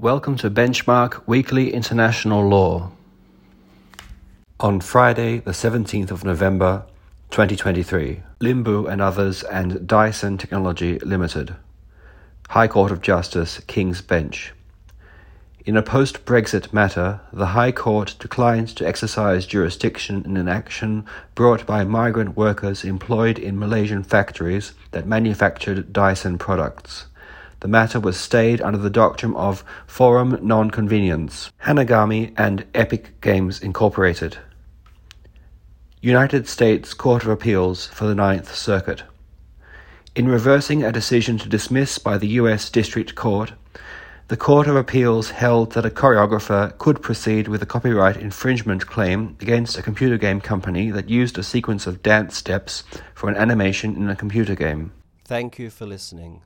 Welcome to Benchmark Weekly International Law. On Friday, the 17th of November 2023, Limbu and others and Dyson Technology Limited. High Court of Justice, King's Bench. In a post Brexit matter, the High Court declined to exercise jurisdiction in an action brought by migrant workers employed in Malaysian factories that manufactured Dyson products. The matter was stayed under the doctrine of forum non conveniens, Hanagami and Epic Games Incorporated. United States Court of Appeals for the Ninth Circuit. In reversing a decision to dismiss by the U.S. District Court, the Court of Appeals held that a choreographer could proceed with a copyright infringement claim against a computer game company that used a sequence of dance steps for an animation in a computer game. Thank you for listening.